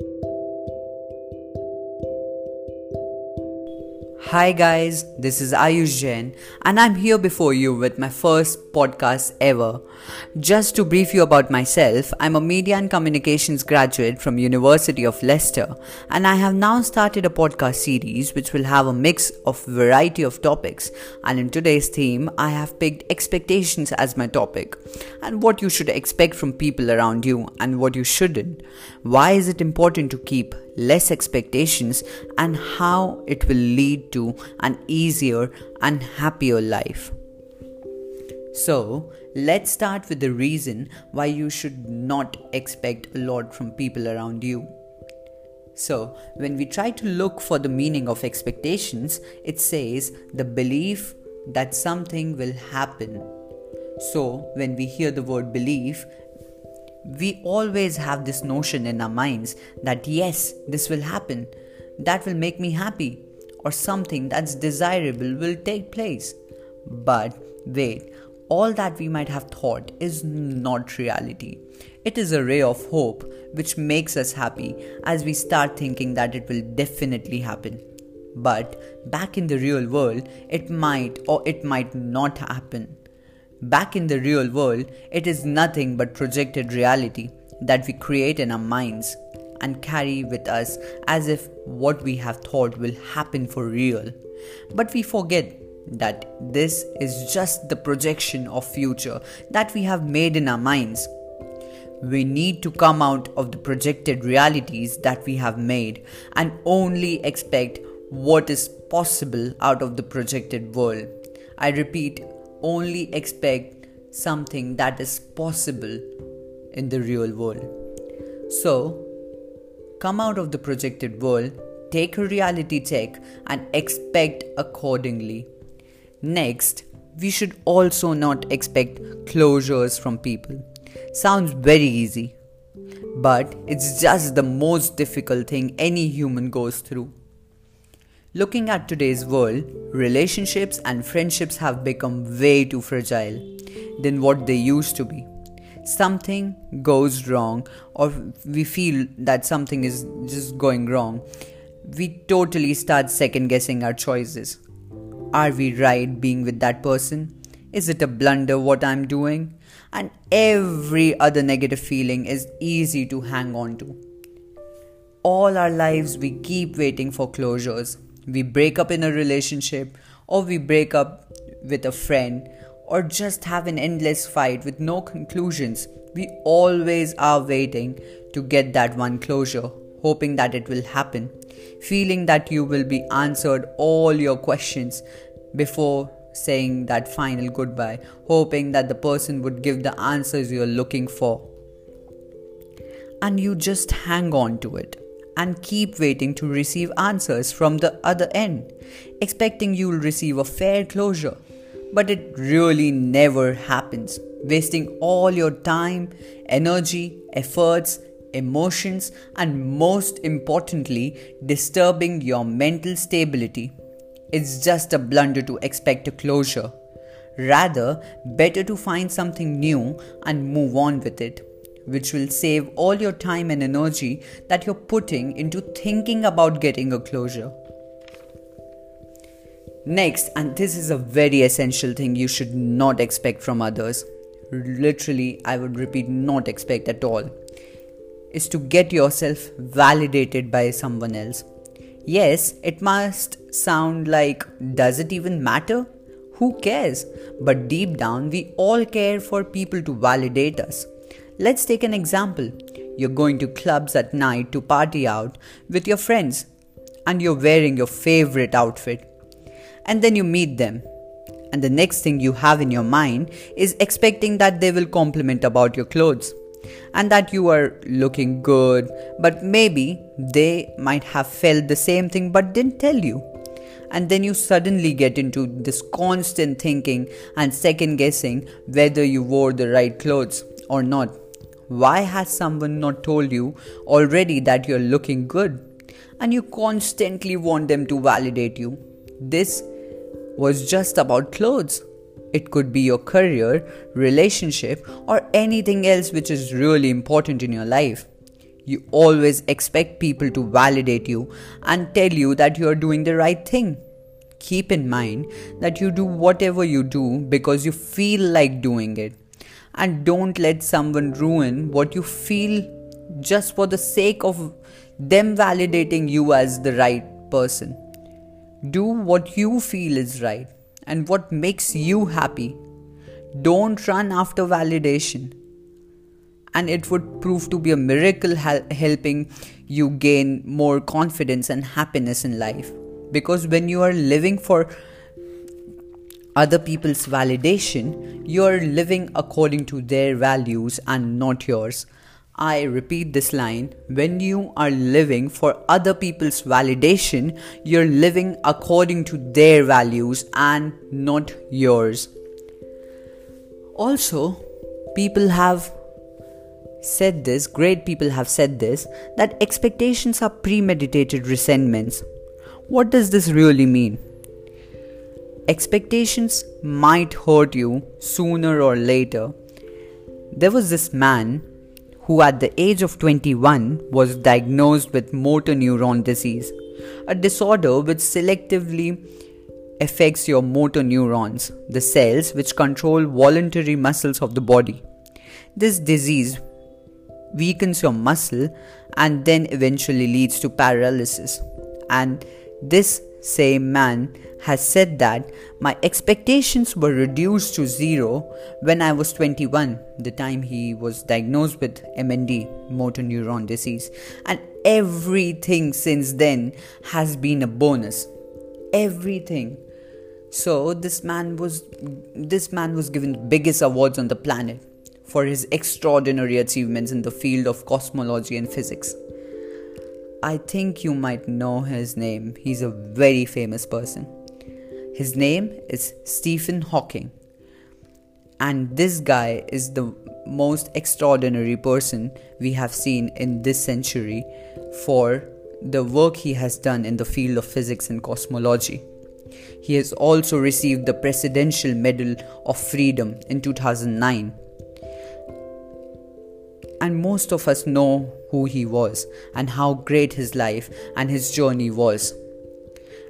Thank you. Hi guys, this is Ayush Jain and I'm here before you with my first podcast ever. Just to brief you about myself, I'm a media and communications graduate from University of Leicester and I have now started a podcast series which will have a mix of variety of topics and in today's theme I have picked expectations as my topic and what you should expect from people around you and what you shouldn't. Why is it important to keep less expectations, and how it will lead to an easier and happier life. So, let's start with the reason why you should not expect a lot from people around you. So, when we try to look for the meaning of expectations, it says the belief that something will happen. So, when we hear the word belief, we always have this notion in our minds that yes, this will happen, that will make me happy, or something that's desirable will take place. But wait, all that we might have thought is not reality. It is a ray of hope which makes us happy as we start thinking that it will definitely happen. But back in the real world, it might or it might not happen. Back in the real world, it is nothing but projected reality that we create in our minds and carry with us as if what we have thought will happen for real. But we forget that this is just the projection of future that we have made in our minds. We need to come out of the projected realities that we have made and only expect what is possible out of the projected world. I repeat, only expect something that is possible in the real world. So, come out of the projected world, take a reality check, and expect accordingly. Next, we should also not expect closures from people. Sounds very easy, but it's just the most difficult thing any human goes through. Looking at today's world, relationships and friendships have become way too fragile than what they used to be. Something goes wrong, or we feel that something is just going wrong, we totally start second guessing our choices. Are we right being with that person? Is it a blunder what I'm doing? And every other negative feeling is easy to hang on to. All our lives, we keep waiting for closures we break up in a relationship, or we break up with a friend, or just have an endless fight with no conclusions. We always are waiting to get that one closure, hoping that it will happen, feeling that you will be answered all your questions before saying that final goodbye, hoping that the person would give the answers you're looking for. And you just hang on to it and keep waiting to receive answers from the other end, expecting you'll receive a fair closure. But it really never happens, wasting all your time, energy, efforts, emotions, and most importantly, disturbing your mental stability. It's just a blunder to expect a closure. Rather, better to find something new and move on with it which will save all your time and energy that you're putting into thinking about getting a closure. Next, and this is a very essential thing you should not expect from others. Literally, I would repeat, not expect at all. Is to get yourself validated by someone else. Yes, it must sound like, does it even matter? Who cares? But deep down, we all care for people to validate us. Let's take an example. You're going to clubs at night to party out with your friends and you're wearing your favorite outfit. And then you meet them. And the next thing you have in your mind is expecting that they will compliment about your clothes and that you are looking good, but maybe they might have felt the same thing but didn't tell you. And then you suddenly get into this constant thinking and second guessing whether you wore the right clothes or not. Why has someone not told you already that you're looking good? And you constantly want them to validate you. This was just about clothes. It could be your career, relationship, or anything else which is really important in your life. You always expect people to validate you and tell you that you are doing the right thing. Keep in mind that you do whatever you do because you feel like doing it. And don't let someone ruin what you feel just for the sake of them validating you as the right person. Do what you feel is right and what makes you happy. Don't run after validation and it would prove to be a miracle hel- helping you gain more confidence and happiness in life because when you are living for other people's validation you are living according to their values and not yours I repeat this line when you are living for other people's validation, you're living according to their values and not yours. Also, people have said this, great people have said this, that expectations are premeditated resentments. What does this really mean? Expectations might hurt you sooner or later. There was this man who at the age of 21 was diagnosed with motor neuron disease, a disorder which selectively affects your motor neurons, the cells which control voluntary muscles of the body. This disease weakens your muscle and then eventually leads to paralysis. And this same man has said that my expectations were reduced to zero when I was 21, the time he was diagnosed with MND, motor neuron disease, and everything since then has been a bonus. Everything. So this man was this man was given the biggest awards on the planet for his extraordinary achievements in the field of cosmology and physics. I think you might know his name. He's a very famous person. His name is Stephen Hawking. And this guy is the most extraordinary person we have seen in this century for the work he has done in the field of physics and cosmology. He has also received the Presidential Medal of Freedom in 2009 and most of us know who he was and how great his life and his journey was.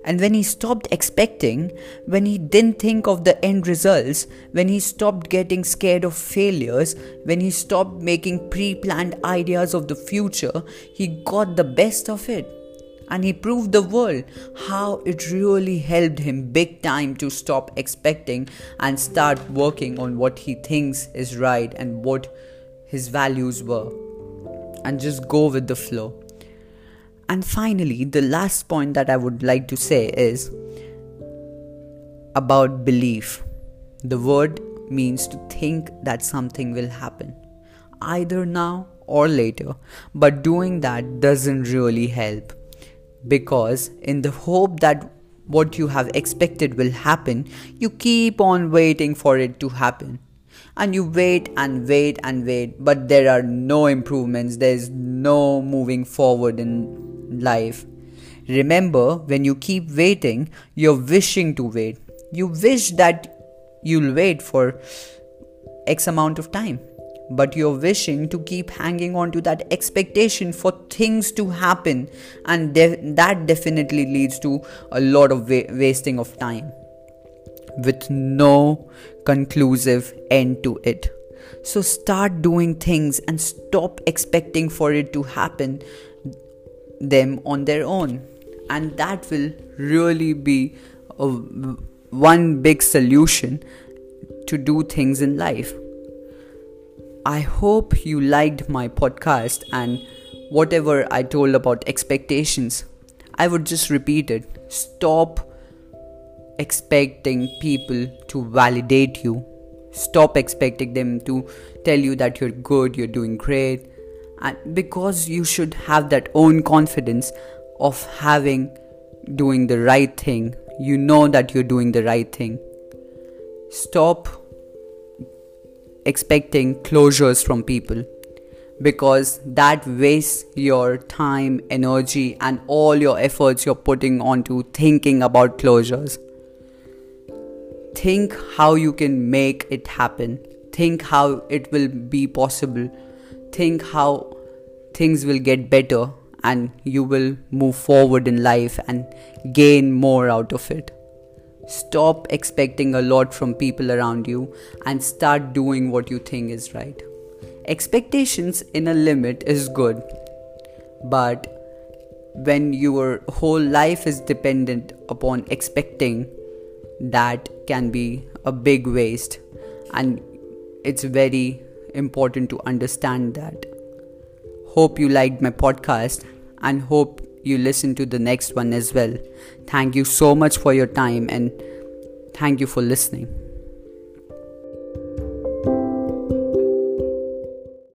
And when he stopped expecting, when he didn't think of the end results, when he stopped getting scared of failures, when he stopped making pre planned ideas of the future, he got the best of it. And he proved the world how it really helped him big time to stop expecting and start working on what he thinks is right and what his values were and just go with the flow. And finally, the last point that I would like to say is about belief. The word means to think that something will happen, either now or later, but doing that doesn't really help because, in the hope that what you have expected will happen, you keep on waiting for it to happen and you wait and wait and wait, but there are no improvements, there is no moving forward in life. Remember, when you keep waiting, you're wishing to wait. You wish that you'll wait for X amount of time, but you're wishing to keep hanging on to that expectation for things to happen, and de- that definitely leads to a lot of wa- wasting of time with no conclusive end to it. So start doing things and stop expecting for it to happen them on their own. And that will really be a, one big solution to do things in life. I hope you liked my podcast and whatever I told about expectations. I would just repeat it. Stop expecting people to validate you. Stop expecting them to tell you that you're good, you're doing great. And because you should have that own confidence of having doing the right thing. You know that you're doing the right thing. Stop expecting closures from people because that wastes your time, energy, and all your efforts you're putting onto thinking about closures think how you can make it happen think how it will be possible think how things will get better and you will move forward in life and gain more out of it. Stop expecting a lot from people around you and start doing what you think is right. Expectations in a limit is good, but when your whole life is dependent upon expecting, that can be a big waste, and it's very important to understand that. Hope you liked my podcast and hope you listen to the next one as well. Thank you so much for your time and thank you for listening.